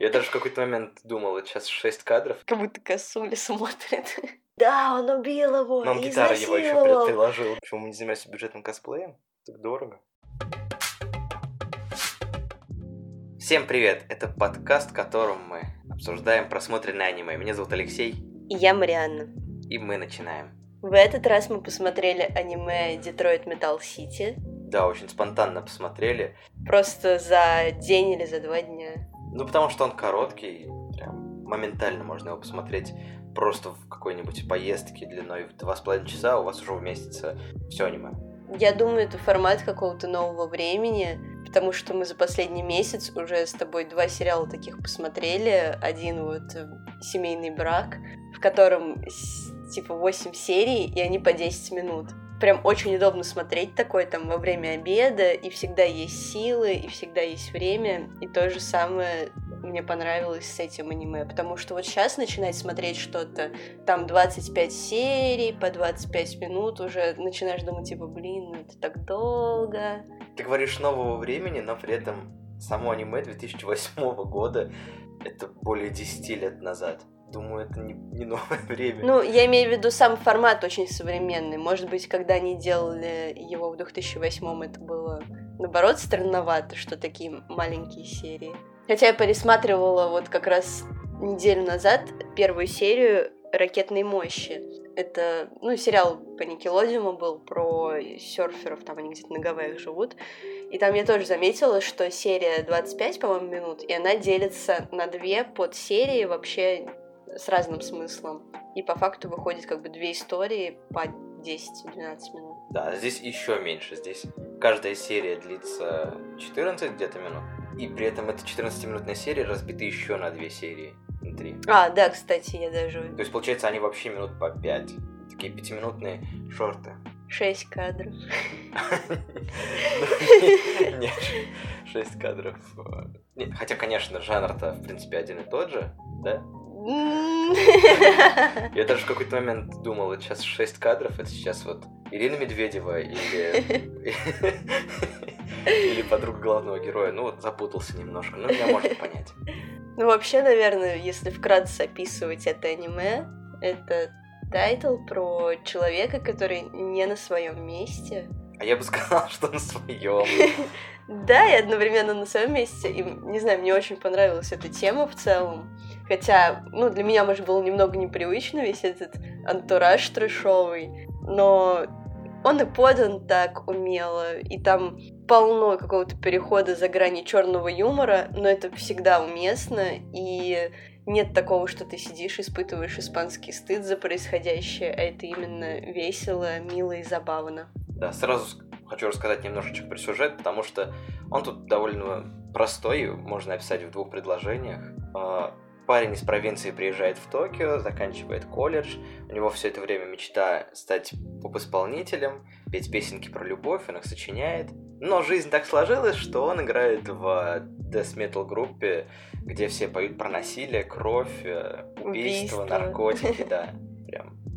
Я даже в какой-то момент думал, это сейчас 6 кадров. Как будто косули смотрит. Да, он убил его, Но он гитарой его еще приложил. Почему мы не занимаемся бюджетным косплеем? Так дорого. Всем привет! Это подкаст, в котором мы обсуждаем просмотренное аниме. Меня зовут Алексей, И я Марианна. и мы начинаем. В этот раз мы посмотрели аниме Детройт Металл Сити. Да, очень спонтанно посмотрели. Просто за день или за два дня. Ну, потому что он короткий, прям моментально можно его посмотреть просто в какой-нибудь поездке длиной в два с половиной часа, у вас уже уместится все аниме. Я думаю, это формат какого-то нового времени, потому что мы за последний месяц уже с тобой два сериала таких посмотрели. Один вот э, «Семейный брак», в котором типа 8 серий, и они по 10 минут. Прям очень удобно смотреть такое там во время обеда, и всегда есть силы, и всегда есть время. И то же самое мне понравилось с этим аниме, потому что вот сейчас начинать смотреть что-то, там 25 серий по 25 минут, уже начинаешь думать, типа, блин, ну это так долго. Ты говоришь нового времени, но при этом само аниме 2008 года это более 10 лет назад. Думаю, это не, не новое время. Ну, я имею в виду сам формат очень современный. Может быть, когда они делали его в 2008 это было, наоборот, странновато, что такие маленькие серии. Хотя я пересматривала вот как раз неделю назад первую серию «Ракетной мощи». Это, ну, сериал по Никелодиуму был про серферов, там они где-то на Гавайях живут. И там я тоже заметила, что серия 25, по-моему, минут, и она делится на две подсерии вообще с разным смыслом. И по факту выходит как бы две истории по 10-12 минут. Да, здесь еще меньше. Здесь каждая серия длится 14 где-то минут. И при этом эта 14-минутная серия разбита еще на две серии внутри. А, да, кстати, я даже То есть, получается, они вообще минут по 5. Такие пятиминутные шорты. 6 кадров. Нет, 6 кадров. Хотя, конечно, жанр-то, в принципе, один и тот же, да? Я даже в какой-то момент думал, сейчас 6 кадров, это сейчас вот Ирина Медведева или... Или подруга главного героя. Ну вот запутался немножко, но меня можно понять. Ну, вообще, наверное, если вкратце описывать это аниме, это title про человека, который не на своем месте. А я бы сказал, что на своем. Да, и одновременно на своем месте. И, не знаю, мне очень понравилась эта тема в целом. Хотя, ну, для меня, может, было немного непривычно весь этот антураж трэшовый. Но он и подан так умело, и там полно какого-то перехода за грани черного юмора, но это всегда уместно, и нет такого, что ты сидишь, испытываешь испанский стыд за происходящее, а это именно весело, мило и забавно. Да, сразу хочу рассказать немножечко про сюжет, потому что он тут довольно простой, можно описать в двух предложениях. Парень из провинции приезжает в Токио, заканчивает колледж, у него все это время мечта стать поп-исполнителем, петь песенки про любовь, он их сочиняет. Но жизнь так сложилась, что он играет в death metal группе, где все поют про насилие, кровь, э, убийство, Убийство. наркотики, да.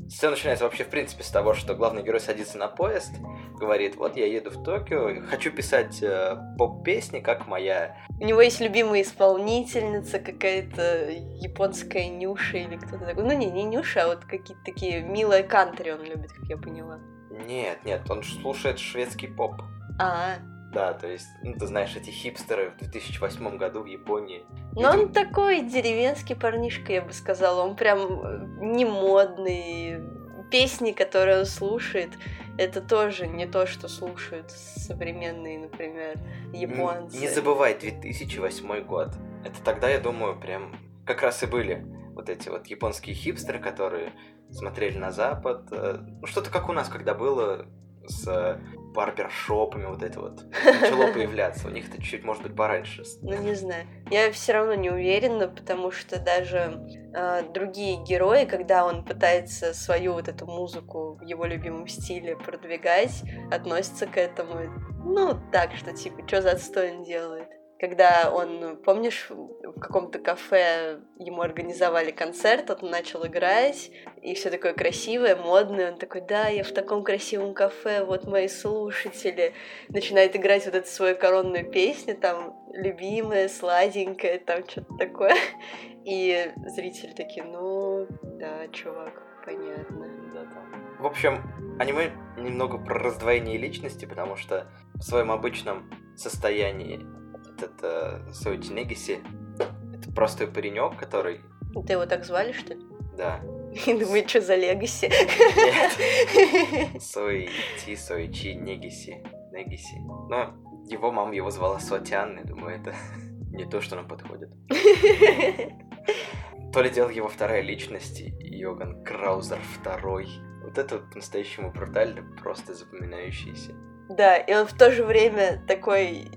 Все начинается вообще, в принципе, с того, что главный герой садится на поезд, говорит, вот я еду в Токио, хочу писать э, поп-песни, как моя. У него есть любимая исполнительница, какая-то японская Нюша или кто-то такой. Ну, не, не Нюша, а вот какие-то такие милые кантри он любит, как я поняла. Нет, нет, он слушает шведский поп. А, Да, то есть, ну, ты знаешь, эти хипстеры в 2008 году в Японии. ну он такой деревенский парнишка, я бы сказала. Он прям э, не модный. Песни, которые он слушает, это тоже не то, что слушают современные, например, японцы. Не, не забывай, 2008 год. Это тогда, я думаю, прям как раз и были вот эти вот японские хипстеры, которые смотрели на Запад. э, Ну, что-то как у нас, когда было с э, барбершопами вот это вот начало появляться. У них это чуть, может быть, пораньше. Ну, не знаю. Я все равно не уверена, потому что даже э, другие герои, когда он пытается свою вот эту музыку в его любимом стиле продвигать, относятся к этому, ну, так, что типа, что за отстой он делает. Когда он, помнишь, в каком-то кафе ему организовали концерт, он начал играть, и все такое красивое, модное, он такой, да, я в таком красивом кафе, вот мои слушатели, начинает играть вот эту свою коронную песню, там, любимая, сладенькая, там что-то такое, и зрители такие, ну, да, чувак, понятно. В общем, аниме немного про раздвоение личности, потому что в своем обычном состоянии этот э, Сойти Негиси это простой паренек, который... Ты его так звали, что ли? Да. И думаю, что за Легаси? Нет. Сойчи, Негиси. Негиси. Но его мама его звала Суатян, я думаю, это не то, что нам подходит. То ли дело его вторая личность, Йоган Краузер второй. Вот это вот по-настоящему брутально, просто запоминающийся. Да, и он в то же время такой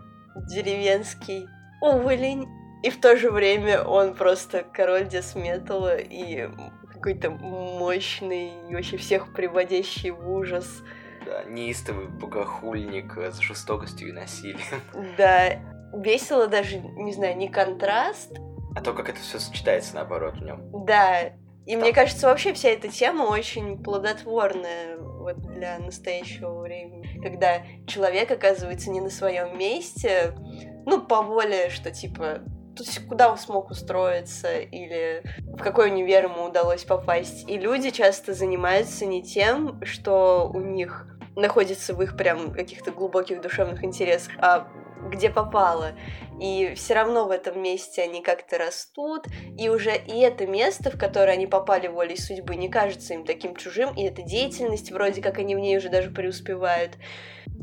деревенский уволень, и в то же время он просто король десметала и какой-то мощный, и вообще всех приводящий в ужас. Да, неистовый богохульник с жестокостью и насилием. Да, весело даже, не знаю, не контраст. А то, как это все сочетается наоборот в нем. Да, и Там. мне кажется, вообще вся эта тема очень плодотворная вот для настоящего времени, когда человек оказывается не на своем месте, ну, по воле, что типа то есть куда он смог устроиться или в какой универ ему удалось попасть. И люди часто занимаются не тем, что у них находится в их прям каких-то глубоких душевных интересах, а где попало. И все равно в этом месте они как-то растут, и уже и это место, в которое они попали волей судьбы, не кажется им таким чужим, и эта деятельность, вроде как они в ней уже даже преуспевают.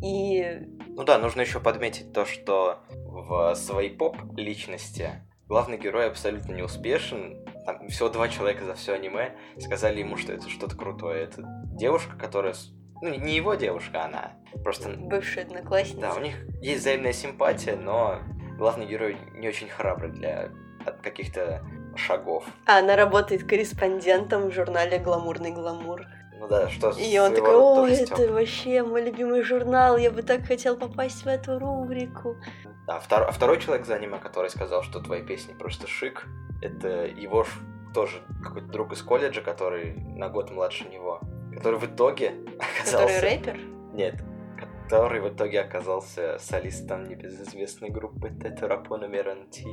И... Ну да, нужно еще подметить то, что в своей поп-личности главный герой абсолютно не успешен. Там всего два человека за все аниме сказали ему, что это что-то крутое. Это девушка, которая ну, не его девушка, она просто... Бывшая одноклассница. Да, у них есть взаимная симпатия, но главный герой не очень храбрый для каких-то шагов. А она работает корреспондентом в журнале «Гламурный гламур». Ну да, что И он такой, о, это вообще мой любимый журнал, я бы так хотел попасть в эту рубрику. Да, втор... а второй человек за аниме, который сказал, что твои песни просто шик, это его тоже какой-то друг из колледжа, который на год младше него который в итоге оказался... Который рэпер? Нет, который в итоге оказался солистом небезызвестной группы Тетрапона Меранти,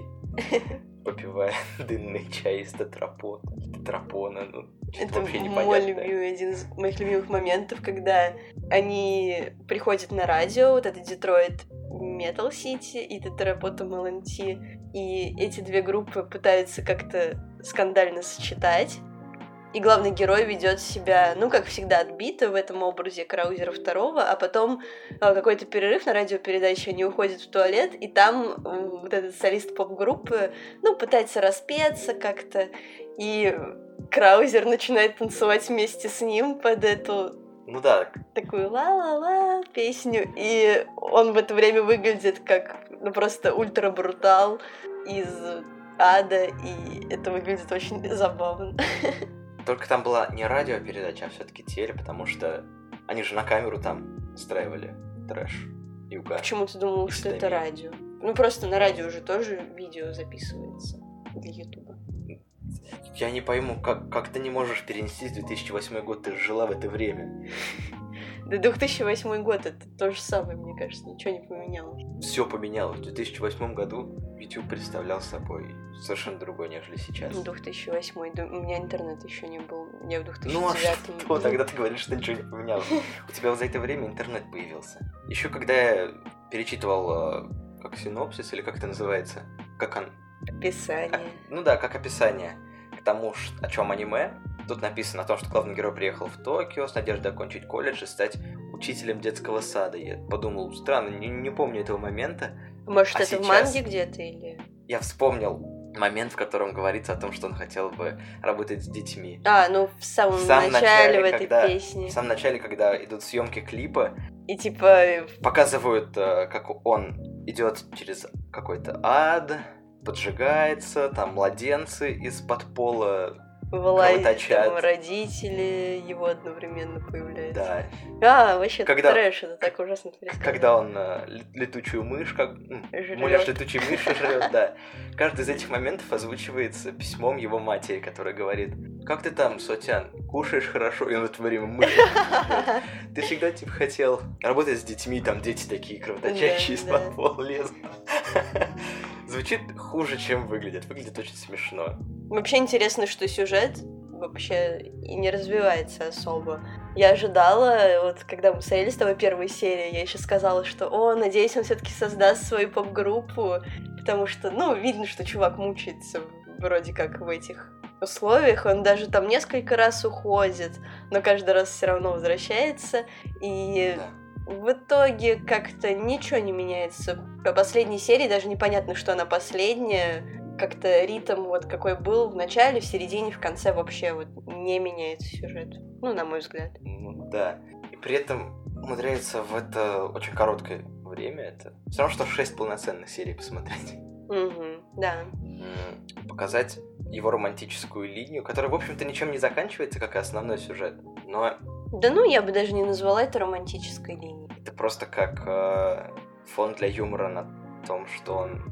попивая дынный чай из тетрапона. Тетрапона, ну, это вообще мой любимый, один из моих любимых моментов, когда они приходят на радио, вот это Детройт Metal City и Тетрапота МЛНТ, и эти две группы пытаются как-то скандально сочетать, и главный герой ведет себя, ну, как всегда, отбито в этом образе Краузера второго, а потом э, какой-то перерыв на радиопередаче, они уходят в туалет, и там вот этот солист поп-группы, ну, пытается распеться как-то, и Краузер начинает танцевать вместе с ним под эту ну да. Такую ла-ла-ла песню. И он в это время выглядит как ну, просто ультра-брутал из ада, и это выглядит очень забавно. Только там была не радиопередача, а все-таки теле, потому что они же на камеру там устраивали трэш и угар. Почему ты думал, что это радио? Ну просто на радио уже тоже видео записывается для Ютуба. Я не пойму, как, как ты не можешь перенести в 2008 год, ты жила в это время. Да 2008 год это то же самое, мне кажется, ничего не поменялось. Все поменялось. В 2008 году YouTube представлял собой совершенно другой, нежели сейчас. 2008, у меня интернет еще не был. Я в 2009. Ну а что тогда ты говоришь, что ничего не поменялось? У тебя за это время интернет появился. Еще когда я перечитывал э, как синопсис или как это называется, как он... Описание. Ну да, как описание к тому, о чем аниме, Тут написано о том, что главный герой приехал в Токио с надеждой окончить колледж и стать учителем детского сада. Я подумал, странно, не, не помню этого момента. Может, а это сейчас... в манге где-то или... Я вспомнил момент, в котором говорится о том, что он хотел бы работать с детьми. А, ну в самом, в самом начале, начале в этой когда, песне. В самом начале, когда идут съемки клипа. И типа... Показывают, э, как он идет через какой-то ад, поджигается, там младенцы из-под пола Вылазит, там родители его одновременно появляются. Да. А, вообще, Когда- трэш, это так ужасно пересказано. Когда он э, ле- летучую мышь, как м, Жрёт. муляж летучей мыши жрет, да. Каждый из этих моментов озвучивается письмом его матери, которая говорит, как ты там, Сотян, кушаешь хорошо? И он в это время мышь. Ты всегда типа хотел работать с детьми, там дети такие кровоточащие из-под пола лезут. Звучит хуже, чем выглядит. Выглядит очень смешно. Вообще интересно, что сюжет вообще и не развивается особо. Я ожидала, вот когда мы смотрели с тобой первую серию, я еще сказала, что, о, надеюсь, он все-таки создаст свою поп-группу, потому что, ну, видно, что чувак мучается вроде как в этих условиях, он даже там несколько раз уходит, но каждый раз все равно возвращается, и в итоге как-то ничего не меняется. По последней серии даже непонятно, что она последняя. Как-то ритм вот какой был в начале, в середине, в конце вообще вот не меняется сюжет. Ну, на мой взгляд. Ну, да. И при этом умудряется в это очень короткое время, это все равно, что 6 полноценных серий посмотреть. Угу, да. показать его романтическую линию, которая, в общем-то, ничем не заканчивается, как и основной сюжет. Но Да ну, я бы даже не назвала это романтической линией. это просто как э, фон для юмора на том, что он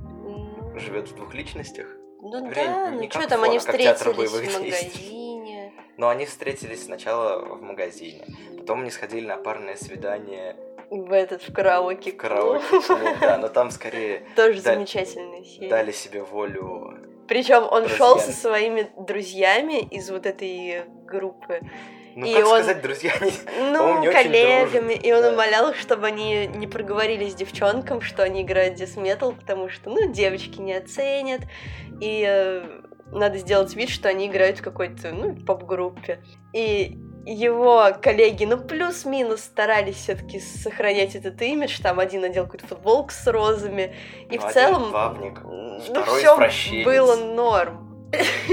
живет в двух личностях. Ну Вернее, да, ну что там, они а встретились в магазине. Но они встретились сначала в магазине, потом они сходили на парное свидание В этот, в караоке. в караоке. клуб, Да, но там скорее Тоже Да- замечательная серия. дали себе волю. Причем он шел со Друзьями. своими друзьями из вот этой группы. Ну, И как он- сказать, друзья, Ну, не коллегами. И он да. умолял, чтобы они не проговорились девчонкам, что они играют дисметал, потому что, ну, девочки не оценят. И э, надо сделать вид, что они играют в какой-то, ну, поп-группе. И его коллеги, ну, плюс-минус старались все-таки сохранять этот имидж. Там один надел какую-то футболку с розами. И Ну, в целом... бабник, ну, все было норм.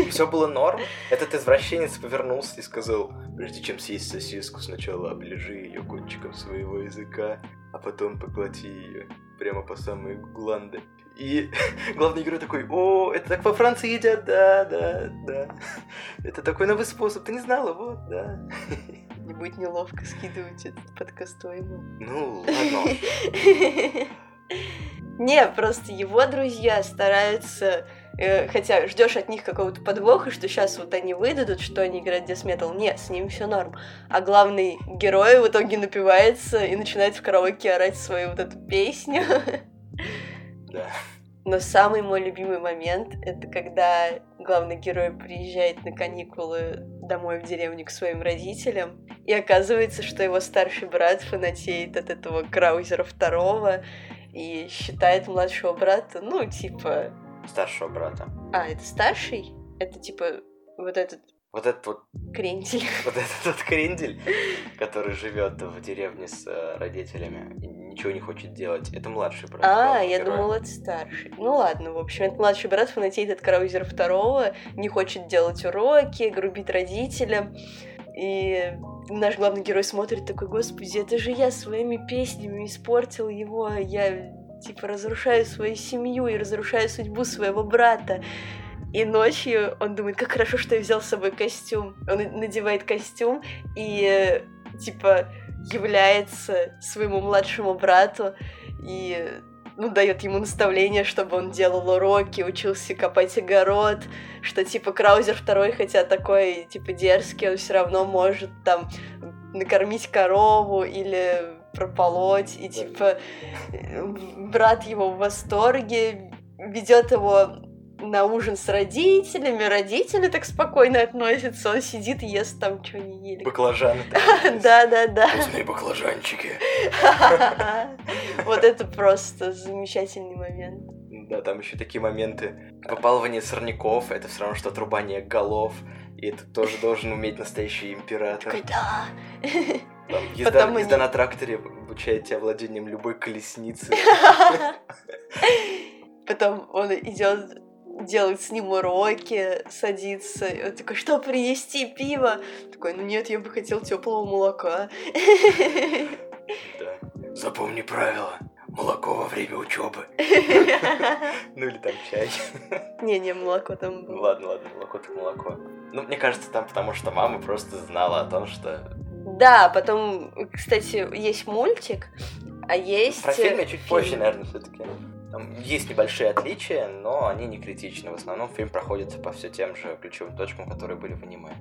Все было норм. Этот извращенец повернулся и сказал, прежде чем съесть сосиску, сначала оближи ее кончиком своего языка, а потом поглоти ее прямо по самые гланды. И главный герой такой, о, это так во Франции едят, да, да, да. Это такой новый способ, ты не знала, вот, да. Не будет неловко скидывать этот подкастуемый. Ну, ладно. Не, просто его друзья стараются, э, хотя ждешь от них какого-то подвоха, что сейчас вот они выдадут, что они играют десметал. Нет, с ними все норм. А главный герой в итоге напивается и начинает в караоке орать свою вот эту песню. Да. Но самый мой любимый момент — это когда главный герой приезжает на каникулы домой в деревню к своим родителям, и оказывается, что его старший брат фанатеет от этого Краузера второго и считает младшего брата, ну, типа... Старшего брата. А, это старший? Это типа вот этот Вот этот вот, крендель. вот этот вот крендель, который живет в деревне с э, родителями и ничего не хочет делать, это младший брат. А, я героя. думала, это старший. Ну ладно, в общем, это младший брат фанатеет от Краузера второго, не хочет делать уроки, грубит родителям. И наш главный герой смотрит такой, господи, это же я своими песнями испортил его, я типа разрушаю свою семью и разрушаю судьбу своего брата. И ночью он думает, как хорошо, что я взял с собой костюм. Он надевает костюм и типа является своему младшему брату и ну, дает ему наставление, чтобы он делал уроки, учился копать огород, что типа Краузер второй, хотя такой типа дерзкий, он все равно может там накормить корову или прополоть, и типа э, брат его в восторге, ведет его на ужин с родителями, родители так спокойно относятся, он сидит и ест там, что не ели. Баклажаны. Да-да-да. Вкусные баклажанчики. Вот это просто замечательный момент. Да, там еще такие моменты. Выпалывание сорняков, это все равно, что отрубание голов. И это тоже должен уметь настоящий император. Такой, да. Там, езда, Потом езда они- на тракторе обучает тебя владением любой колесницы. Потом он идет делать с ним уроки, садится. И он такой, что принести пиво? Такой, ну нет, я бы хотел теплого молока. Да. Запомни правило. молоко во время учебы. Ну или там чай. Не-не, молоко там было. ладно, ладно, молоко так молоко. Ну, мне кажется, там потому что мама просто знала о том, что... Да, потом, кстати, есть мультик, а есть... Про фильм я чуть фильм. позже, наверное, все таки Там есть небольшие отличия, но они не критичны. В основном фильм проходит по все тем же ключевым точкам, которые были в аниме.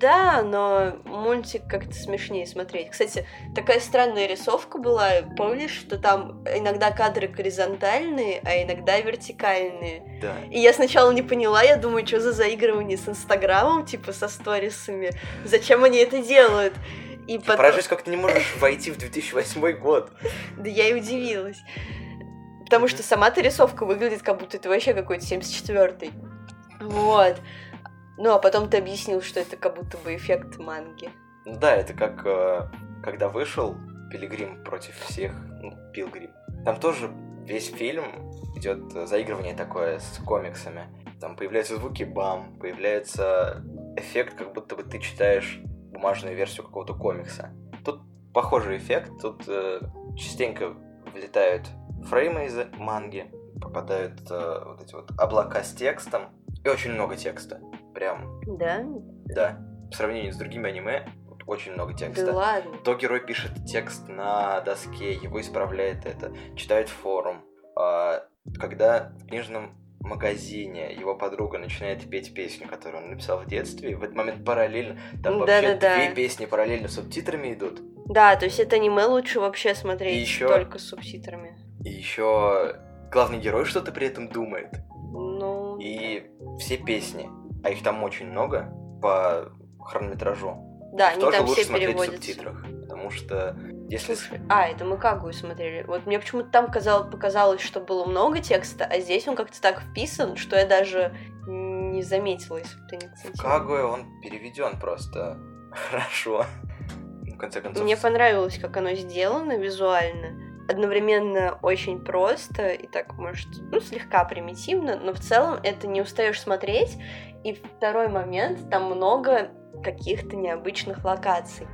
Да, но мультик как-то смешнее смотреть. Кстати, такая странная рисовка была. Помнишь, что там иногда кадры горизонтальные, а иногда вертикальные? Да. И я сначала не поняла, я думаю, что за заигрывание с Инстаграмом, типа со сторисами. Зачем они это делают? И потом... Поражаюсь, как ты не можешь войти в 2008 год. Да я и удивилась. Потому что сама-то рисовка выглядит, как будто это вообще какой-то 74-й. Вот. Ну, а потом ты объяснил, что это как будто бы эффект манги. Да, это как э, когда вышел Пилигрим против всех, ну, Пилгрим. Там тоже весь фильм идет заигрывание такое с комиксами. Там появляются звуки бам, появляется эффект, как будто бы ты читаешь бумажную версию какого-то комикса. Тут похожий эффект, тут э, частенько влетают фреймы из манги, попадают э, вот эти вот облака с текстом, и очень много текста. Прям, Да? да. По сравнению с другими аниме, очень много текста. Да ладно. То герой пишет текст на доске, его исправляет это, читает форум. А, Когда в книжном магазине его подруга начинает петь песню, которую он написал в детстве, и в этот момент параллельно, там вообще Да-да-да. две песни параллельно с субтитрами идут. Да, то есть это аниме лучше вообще смотреть И ещё- только с субтитрами. И еще главный герой что-то при этом думает. Ну, И все песни, а их там очень много по хронометражу, да, их они тоже там лучше все смотреть в переводятся. субтитрах. Потому что если... А, это мы Кагую смотрели. Вот мне почему-то там казалось, показалось, что было много текста, а здесь он как-то так вписан, что я даже не заметила, если бы ты не В акцентировала. Кагуэ он переведен просто хорошо. В конце концов, Мне понравилось, как оно сделано визуально. Одновременно очень просто и так, может, ну, слегка примитивно, но в целом это не устаешь смотреть. И второй момент, там много каких-то необычных локаций.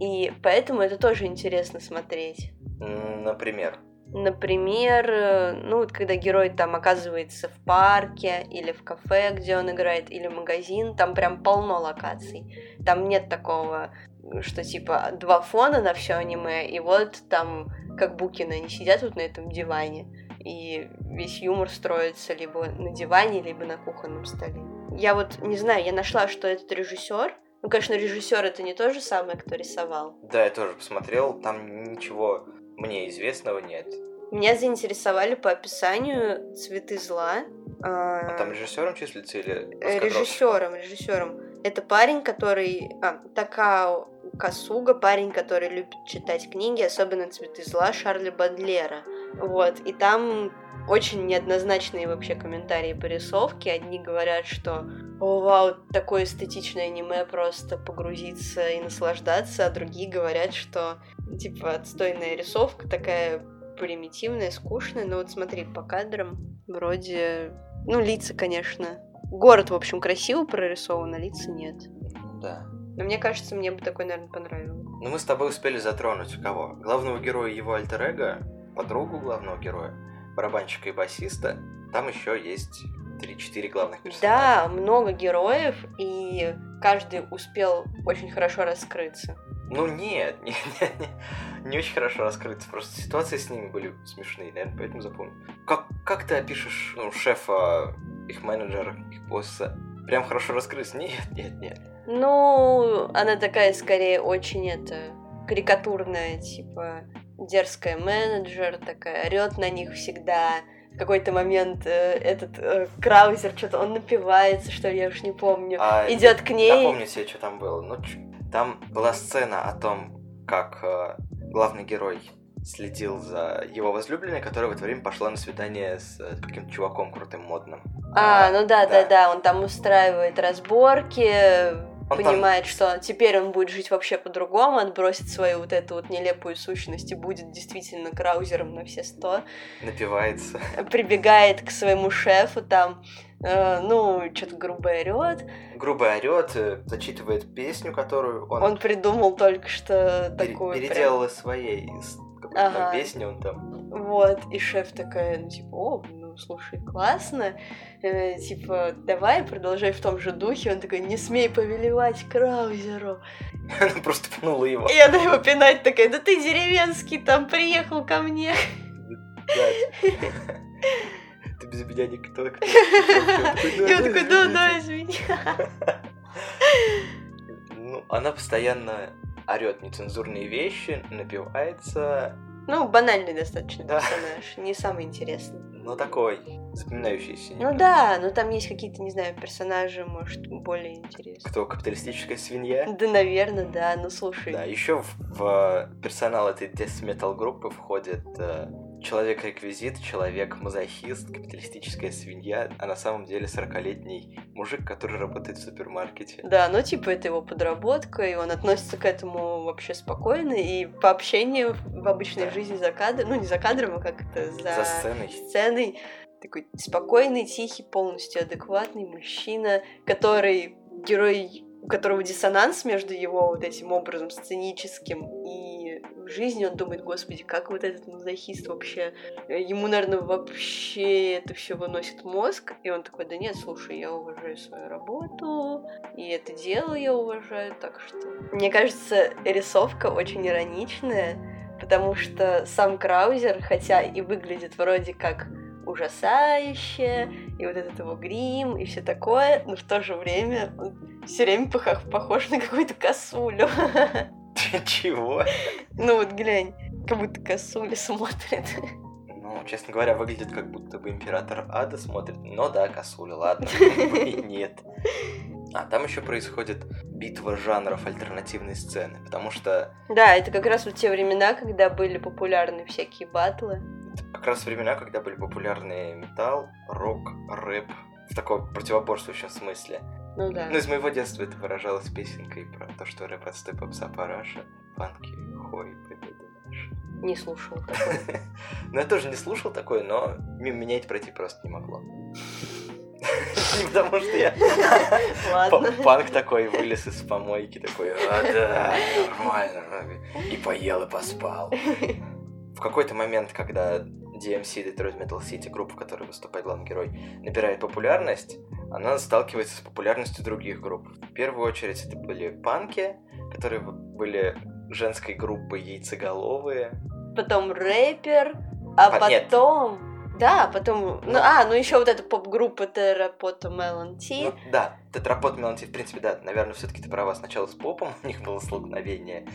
И поэтому это тоже интересно смотреть. например, Например, э, ну вот когда герой там оказывается в парке или в кафе, где он играет, или магазин, там прям полно локаций. Там нет такого, что типа два фона на все аниме, и вот там как Букины, они сидят вот на этом диване, и весь юмор строится либо на диване, либо на кухонном столе. Я вот не знаю, я нашла, что этот режиссер. Ну, конечно, режиссер это не то же самое, кто рисовал. да, я тоже посмотрел, там ничего мне известного нет. Меня заинтересовали по описанию цветы зла. А там режиссером числится или Э? Режиссером, режиссером. Это парень, который... А, Такао Касуга, парень, который любит читать книги, особенно «Цветы зла» Шарля Бадлера. Вот, и там очень неоднозначные вообще комментарии по рисовке. Одни говорят, что «О, вау, такое эстетичное аниме, просто погрузиться и наслаждаться», а другие говорят, что типа отстойная рисовка такая примитивная, скучная, но вот смотри, по кадрам вроде... Ну, лица, конечно. Город, в общем, красиво прорисован, а лица нет. Да. Но мне кажется, мне бы такой, наверное, понравилось. Но мы с тобой успели затронуть кого? Главного героя его альтер подругу главного героя, барабанщика и басиста. Там еще есть 3-4 главных персонажа. Да, много героев, и каждый успел очень хорошо раскрыться. Ну нет, не, не, не, не очень хорошо раскрыты. Просто ситуации с ними были смешные, наверное, поэтому запомнил. Как, как ты опишешь ну, шефа, их менеджера, их босса? Прям хорошо раскрыт? Нет, нет, нет. Ну, она такая, скорее, очень это карикатурная, типа дерзкая менеджер, такая орет на них всегда. В какой-то момент э, этот э, Краузер что-то он напивается, что ли, я уж не помню. А, Идет к ней. Напомню себе, что там было. Ну, ч- там была сцена о том, как э, главный герой следил за его возлюбленной, которая в это время пошла на свидание с э, каким-то чуваком крутым, модным. А, ну да, да, да, он там устраивает разборки, Он там- понимает, что теперь он будет жить вообще по-другому, отбросит свою вот эту вот нелепую сущность и будет действительно краузером на все сто. Напивается. Прибегает к своему шефу там, э, ну, что-то грубо орет. Грубо орет, э, зачитывает песню, которую он, Он придумал только что пере- такую прям- переделал из своей, из какой-то Ага. там песни он там. Вот, и шеф такая, ну, типа, о, слушай, классно, Э, типа, давай, продолжай в том же духе. Он такой, не смей повелевать Краузеру. Она просто пнула его. И она его пинать такая, да ты деревенский, там приехал ко мне. Ты без меня никто. кто- И он такой, да, да, извините». извини. Ну, она постоянно орет нецензурные вещи, напивается, Ну, банальный достаточно Да. персонаж, не самый интересный. Но такой запоминающийся. Ну да, но там есть какие-то, не знаю, персонажи, может, более интересные. Кто капиталистическая свинья? Да, наверное, да, ну слушай. Да, еще в, в персонал этой death metal группы входит э, человек-реквизит, человек-мазохист, капиталистическая свинья, а на самом деле 40-летний мужик, который работает в супермаркете. Да, ну типа это его подработка, и он относится к этому вообще спокойно, и по общению в обычной Да. жизни за кадром, ну не за кадром, а как это, за, За сценой. сценой, такой спокойный, тихий, полностью адекватный мужчина, который герой, у которого диссонанс между его вот этим образом сценическим и жизни он думает, господи, как вот этот мазохист вообще, ему, наверное, вообще это все выносит мозг, и он такой, да нет, слушай, я уважаю свою работу, и это дело я уважаю, так что... Мне кажется, рисовка очень ироничная, потому что сам Краузер, хотя и выглядит вроде как ужасающе, и вот этот его грим, и все такое, но в то же время он все время пох- похож на какую-то косулю. Чего? Ну вот глянь, как будто косуля смотрит. Ну, честно говоря, выглядит как будто бы император Ада смотрит. Но да, косуля, ладно, нет. А там еще происходит битва жанров альтернативной сцены, потому что Да, это как раз вот те времена, когда были популярны всякие батлы. это как раз времена, когда были популярны металл, рок, рэп в таком противоборствующем смысле. Ну да. Ну, из моего детства это выражалось песенкой про то, что рэп отстой попса параша, панки, хой, победа наша. Не слушала такое. Ну, я тоже не слушал такое, но мимо меня это пройти просто не могло. Не потому что я панк такой вылез из помойки, такой, а да, нормально, и поел, и поспал. В какой-то момент, когда DMC, Detroit Metal City, группа, в которой выступает главный герой, набирает популярность, она сталкивается с популярностью других групп. В первую очередь это были панки, которые были женской группой яйцеголовые. Потом рэпер, а нет. потом... Да, потом... Ну, а, ну еще вот эта поп-группа Террапота Мелон Ти. Ну, да, Тетрапод Меланти, в принципе, да, наверное, все-таки ты права, сначала с попом у них было столкновение,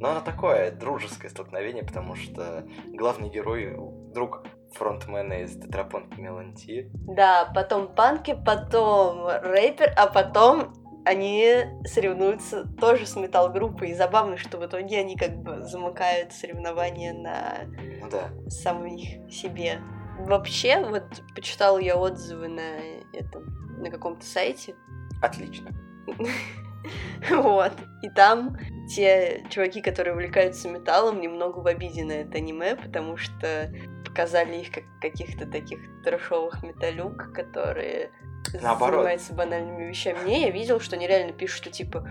но оно такое, дружеское столкновение, потому что главный герой, друг фронтмена из Тетрапод Меланти, Да, потом панки, потом рэпер, а потом они соревнуются тоже с метал-группой. И забавно, что в итоге они как бы замыкают соревнования на ну да, самих себе. Вообще, вот почитала я отзывы на этом, на каком-то сайте. отлично. Вот. И там те чуваки, которые увлекаются металлом, немного в обиде на это аниме, потому что показали их как каких-то таких трэшовых металюк, которые Наоборот. занимаются банальными вещами. Не, я видел, что они реально пишут, что типа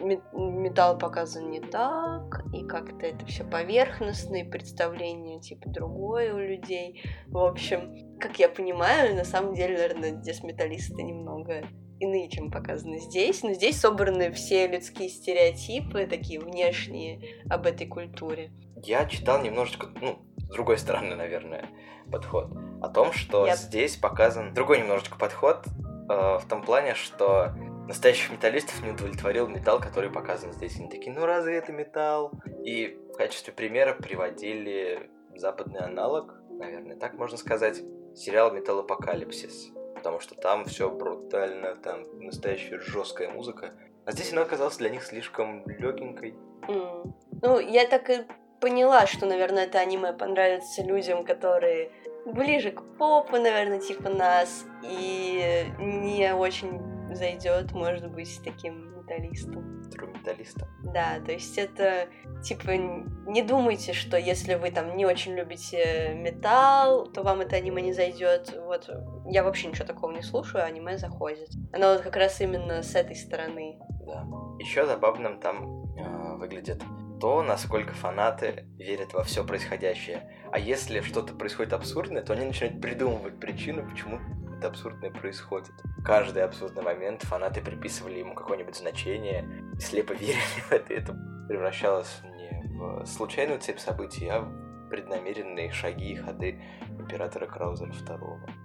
ме- металл показан не так, и как-то это все поверхностные представления, типа другое у людей. В общем, как я понимаю, на самом деле, наверное, здесь металлисты немного иные, чем показаны здесь, но здесь собраны все людские стереотипы, такие внешние, об этой культуре. Я читал немножечко, ну, с другой стороны, наверное, подход. О том, что Я- здесь показан другой немножечко подход, э, в том плане, что настоящих металлистов не удовлетворил металл, который показан здесь. Они такие, ну разве это металл? И в качестве примера приводили западный аналог, наверное, так можно сказать, сериал «Металлопокалипсис». Потому что там все брутально, там настоящая жесткая музыка. А здесь она оказалась для них слишком легенькой. М. Ну, я так и поняла, что, наверное, это аниме понравится людям, которые ближе к попу, наверное, типа нас, и не очень зайдет, может быть, таким металлистам. металлиста. Да, то есть это, типа, не думайте, что если вы там не очень любите металл, то вам это аниме не зайдет. Вот, я вообще ничего такого не слушаю, аниме заходит. Оно вот как раз именно с этой стороны. Да. Еще забавным там э, выглядит то, насколько фанаты верят во все происходящее. А если что-то происходит абсурдное, то они начинают придумывать причину, почему это абсурдное происходит. Каждый абсурдный момент фанаты приписывали ему какое-нибудь значение, слепо верили в это, и это превращалось не в случайную цепь событий, а в преднамеренные шаги и ходы императора Краузера II.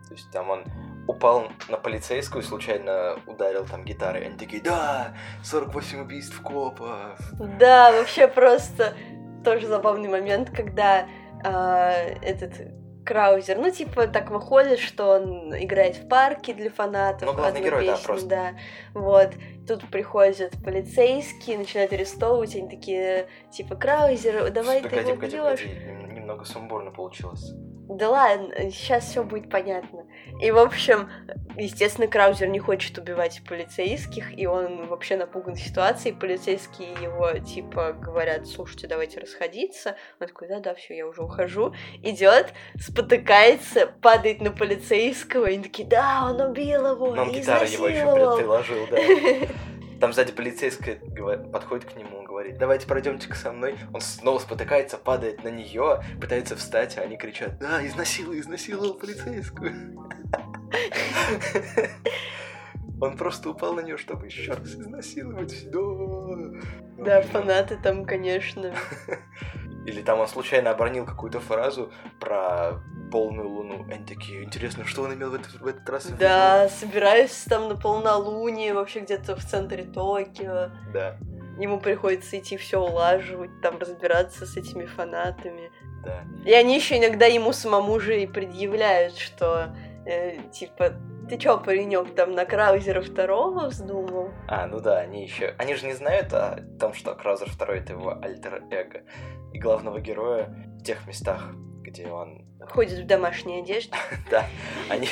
То есть там он упал на полицейскую, случайно ударил там гитарой. Они такие, да, 48 убийств копов. Да, вообще просто тоже забавный момент, когда э, этот Краузер, ну, типа, так выходит, что он играет в парке для фанатов. Ну, главный герой, песню, да, просто. Да, вот. Тут приходят полицейские, начинают арестовывать, они такие, типа, Краузер, давай погоди, ты его погоди, погоди, немного сумбурно получилось. Да ладно, сейчас все будет понятно. И, в общем, естественно, Краузер не хочет убивать полицейских, и он вообще напуган ситуацией. Полицейские его, типа, говорят, слушайте, давайте расходиться. Он такой, да-да, все, я уже ухожу. Идет, спотыкается, падает на полицейского, и они такие, да, он убил его, Но он гитару его еще приложил, да. Там сзади полицейская подходит к нему, говорит, давайте пройдемте-ка со мной. Он снова спотыкается, падает на нее, пытается встать, а они кричат, да, изнасилуй, изнасиловал полицейскую. Он просто упал на нее, чтобы еще раз изнасиловать. Да, да фанаты там, конечно. Или там он случайно обронил какую-то фразу про полную луну. Они такие, интересно, что он имел в этот, в этот раз? Да, собираюсь там на полнолуние, вообще где-то в центре Токио. Да. Ему приходится идти все улаживать, там разбираться с этими фанатами. Да. И они еще иногда ему самому же и предъявляют, что э, типа ты чё, паренек, там на Краузера второго вздумал? А, ну да, они еще. Они же не знают о том, что Краузер второй это его альтер-эго. И главного героя в тех местах, где он... Ходит в домашней одежде. Да, они...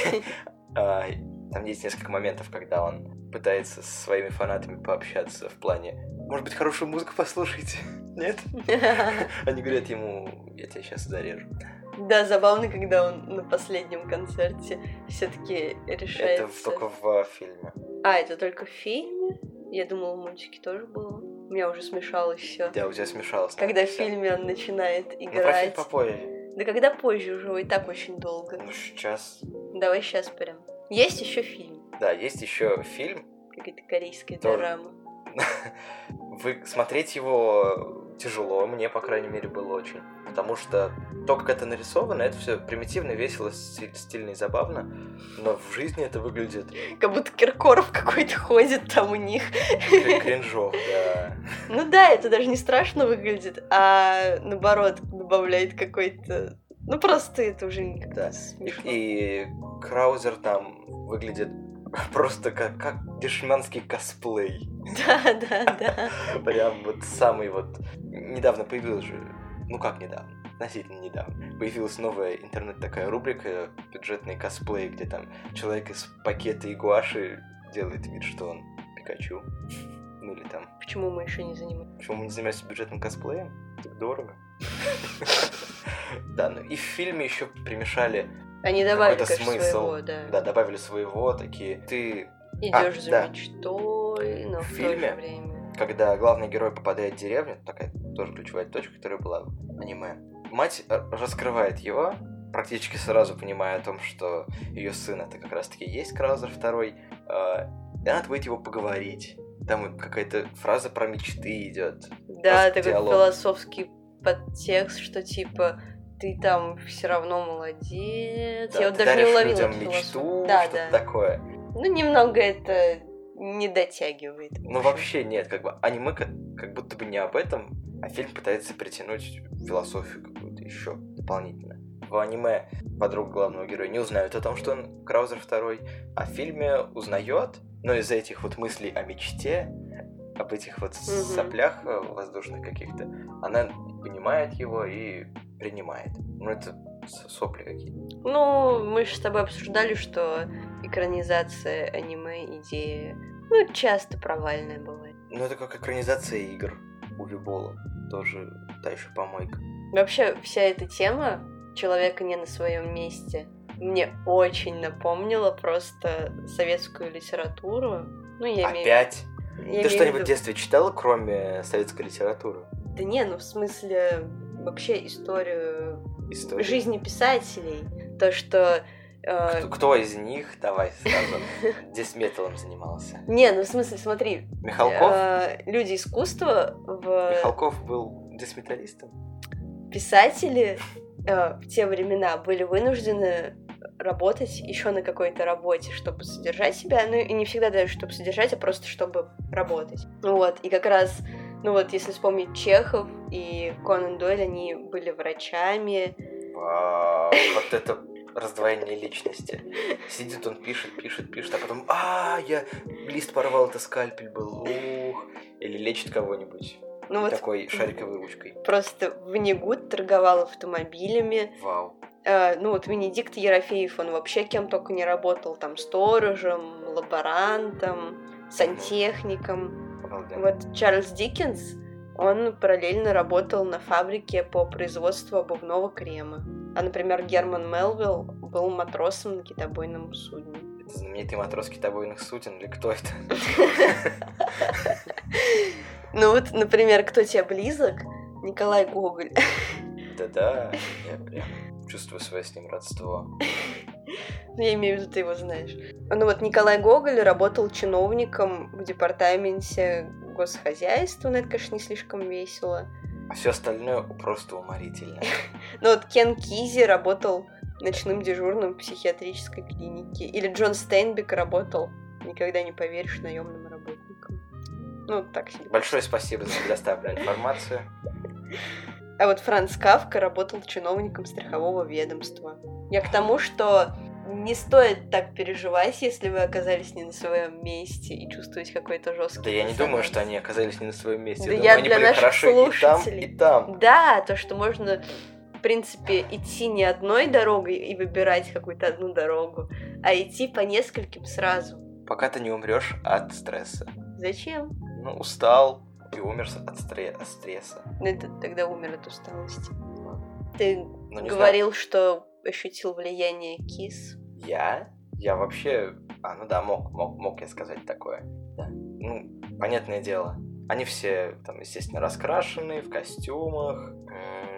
А, там есть несколько моментов, когда он пытается со своими фанатами пообщаться в плане может быть, хорошую музыку послушайте? Нет? Они говорят ему, я тебя сейчас зарежу. Да, забавно, когда он на последнем концерте все-таки решается. Это только в фильме. А, это только в фильме? Я думала, в мультике тоже было. У меня уже смешалось все. Да, у тебя смешалось. Когда в фильме он начинает играть. Ну, попозже. Да когда позже уже, и так очень долго. Ну, сейчас. Давай сейчас прям. Есть еще фильм. Да, есть еще фильм. Какая-то корейская тоже... драма. Вы смотреть его тяжело, мне, по крайней мере, было очень. Потому что то, как это нарисовано, это все примитивно, весело, стильно и забавно. Но в жизни это выглядит... Как будто Киркоров какой-то ходит там у них. Кринжов, да. Ну да, это даже не страшно выглядит, а наоборот добавляет какой-то... Ну просто это уже не да. смешно. И, и Краузер там выглядит просто как, как дешманский косплей. Да, да, да. Прям вот самый вот... Недавно появился же... Ну как недавно? Относительно недавно. Появилась новая интернет такая рубрика бюджетный косплей, где там человек из пакета и гуаши делает вид, что он Пикачу. Ну или там... Почему мы еще не занимаемся? Почему мы не занимаемся бюджетным косплеем? Так дорого. Да, ну и в фильме еще примешали они добавили смысл. Своего, да. Да, добавили своего, такие. Ты идешь а, за да. мечтой, но в, в фильме, то же время. Когда главный герой попадает в деревню, такая тоже ключевая точка, которая была в аниме. Мать э, раскрывает его, практически сразу понимая о том, что ее сын это как раз-таки есть Краузер второй, э, и она будет его поговорить. Там какая-то фраза про мечты идет. Да, такой диалог. философский подтекст, что типа ты там все равно молодец. Да, Я вот даже не уловила людям мечту, да, что-то да. такое. Ну, немного это не дотягивает. Ну, вообще нет, как бы аниме как, как будто бы не об этом, а фильм пытается притянуть философию какую-то еще дополнительно. В аниме подруга главного героя не узнает о том, что он Краузер второй, а в фильме узнает, но из-за этих вот мыслей о мечте, об этих вот угу. соплях э, воздушных каких-то, она понимает его и принимает. Ну, это сопли какие-то. Ну, мы же с тобой обсуждали, что экранизация аниме идея, ну, часто провальная бывает. Ну, это как экранизация игр у Вибола. Тоже та еще помойка. Вообще, вся эта тема человека не на своем месте мне очень напомнила просто советскую литературу. Ну, я Опять? Имею... Ты что-нибудь в детстве читала, кроме советской литературы? Да не, ну в смысле вообще историю История. жизни писателей. То, что... э, Кто, кто из них, давай сразу, десметалом занимался? Не, ну в смысле, смотри, Михалков? э, люди искусства в Михалков был десметалистом? писатели э, в те времена были вынуждены работать еще на какой-то работе, чтобы содержать себя, ну и не всегда даже чтобы содержать, а просто чтобы работать. Ну вот, и как раз, ну вот, если вспомнить Чехов и Конан Дойль, они были врачами, Вау, вот это раздвоение личности. Сидит он, пишет, пишет, пишет, а потом, а, я лист порвал, это скальпель был, ух. Или лечит кого-нибудь ну вот такой шариковой ручкой. просто Ванигут торговал автомобилями, Вау. Э, ну вот Венедикт Ерофеев, он вообще кем только не работал, там сторожем, лаборантом, сантехником. Обалденно. Вот Чарльз Диккенс, он параллельно работал на фабрике по производству обувного крема. А, например, Герман Мелвилл был матросом на китобойном судне. Это знаменитый матрос китобойных сутен или кто это? Ну вот, например, кто тебе близок? Николай Гоголь. Да-да, я прям чувствую свое с ним родство. Ну, Я имею в виду, ты его знаешь. Ну вот Николай Гоголь работал чиновником в департаменте госхозяйства, но это, конечно, не слишком весело. А все остальное просто уморительно. Ну вот Кен Кизи работал ночным дежурным в психиатрической клинике. Или Джон Стейнбек работал, никогда не поверишь, наемным работником. Ну, так себе. Большое спасибо за предоставленную информацию. А вот Франц Кавка работал чиновником страхового ведомства. Я к тому, что не стоит так переживать, если вы оказались не на своем месте и чувствуете какой-то жесткий Да я не думаю, что они оказались не на своем месте. Да думаю, я они для были наших хороши и там, слушателей. и там. Да, то, что можно, в принципе, идти не одной дорогой и выбирать какую-то одну дорогу, а идти по нескольким сразу. Пока ты не умрешь от стресса. Зачем? Ну, устал и умер от, стре- от стресса. Ну, это тогда умер от усталости. Ты Ну, говорил, что ощутил влияние кис. знаю. Я? Я вообще... А, ну да, мог, мог, мог я сказать такое. Да. Ну, понятное дело. Они все, там, естественно, раскрашены в костюмах.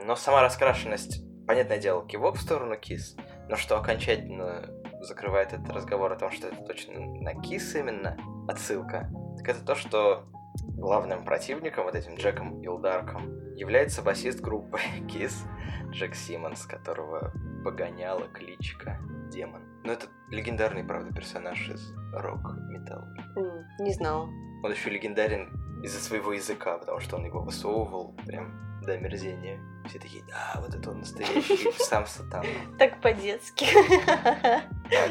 Но сама раскрашенность, понятное дело, кивок в сторону кис. Но что окончательно закрывает этот разговор о том, что это точно на кис именно, отсылка, так это то, что главным противником, вот этим Джеком Илдарком, является басист группы Kiss Джек Симмонс, которого погоняла кличка Демон. Ну, это легендарный, правда, персонаж из рок-металла. Не знала. Он еще легендарен из-за своего языка, потому что он его высовывал прям до омерзения. Все такие, да, вот это он настоящий сам сатана. Так по-детски.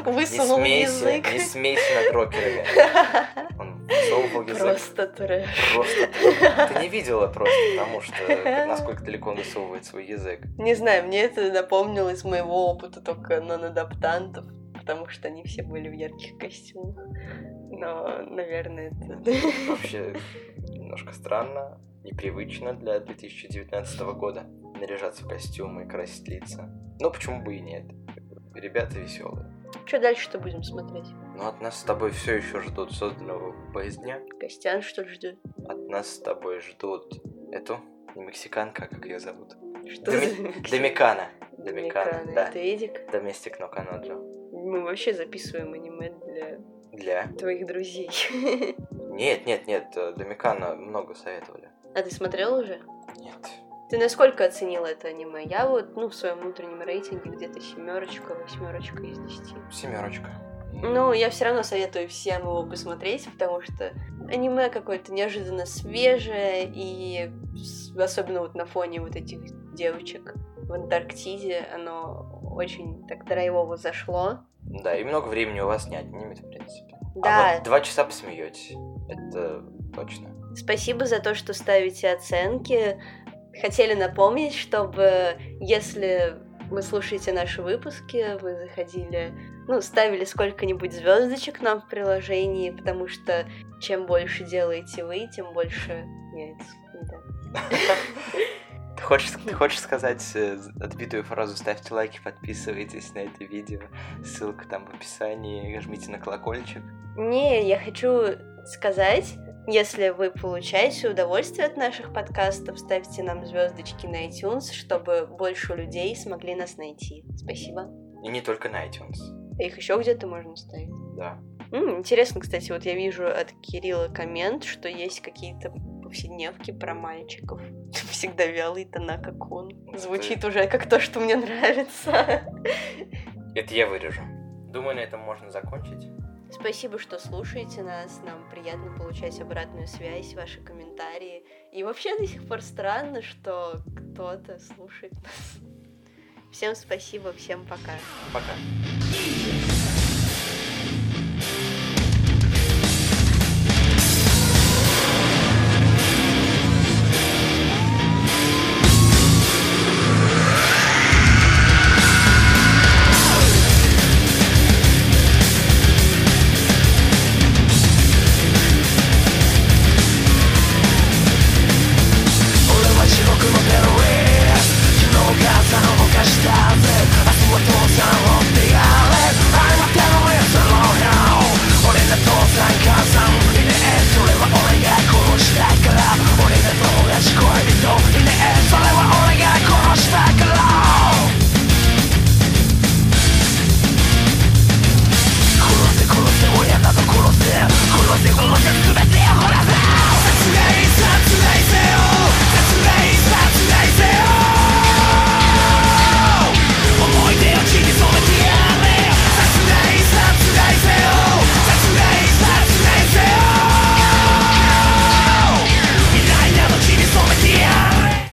Высунул не смейся, язык. не смейся над рокерами. Он высовывал язык. Просто трэш. Просто ты, не видела просто, потому что насколько далеко он высовывает свой язык. Не знаю, мне это напомнило из моего опыта только нанодаптантов, потому что они все были в ярких костюмах. Но, наверное, это... Вообще немножко странно, непривычно для 2019 года наряжаться в костюмы и красить лица. Но почему бы и нет? Ребята веселые. Что дальше-то будем смотреть? Но от нас с тобой все еще ждут созданного поездня. Костян, что ли, ждет? От нас с тобой ждут эту не мексиканка, а как ее зовут? Что Доми- за... Домикана. Домикана, Домикана. да. Это Эдик. Доместик но Каноджо. Мы вообще записываем аниме для Для твоих друзей. Нет, нет, нет, э, Домикана много советовали. А ты смотрел уже? Нет. Ты насколько оценила это аниме? Я вот, ну, в своем внутреннем рейтинге где-то семерочка, восьмерочка из десяти. Семерочка. Ну, я все равно советую всем его посмотреть, потому что аниме какое-то неожиданно свежее, и особенно вот на фоне вот этих девочек в Антарктиде оно очень так драйвово зашло. Да, и много времени у вас не отнимет, в принципе. Да, А вот два часа посмеетесь. Это точно. Спасибо за то, что ставите оценки. Хотели напомнить, чтобы если вы слушаете наши выпуски, вы заходили, ну, ставили сколько-нибудь звездочек нам в приложении, потому что чем больше делаете вы, тем больше... Нет, не так. Ты хочешь, ты хочешь сказать э, отбитую фразу «ставьте лайки, подписывайтесь на это видео», ссылка там в описании, жмите на колокольчик. Не, я хочу сказать, Если вы получаете удовольствие от наших подкастов, ставьте нам звездочки на iTunes, чтобы больше людей смогли нас найти. Спасибо. И не только на iTunes. А их еще где-то можно ставить. Да. М, интересно, кстати, вот я вижу от Кирилла коммент, что есть какие-то повседневки про мальчиков. Всегда вялый тона, как он. Звучит уже как то, что мне нравится. Это я вырежу. Думаю, на этом можно закончить. Спасибо, что слушаете нас. Нам приятно получать обратную связь, ваши комментарии. И вообще до сих пор странно, что кто-то слушает нас. Всем спасибо, всем пока. Пока.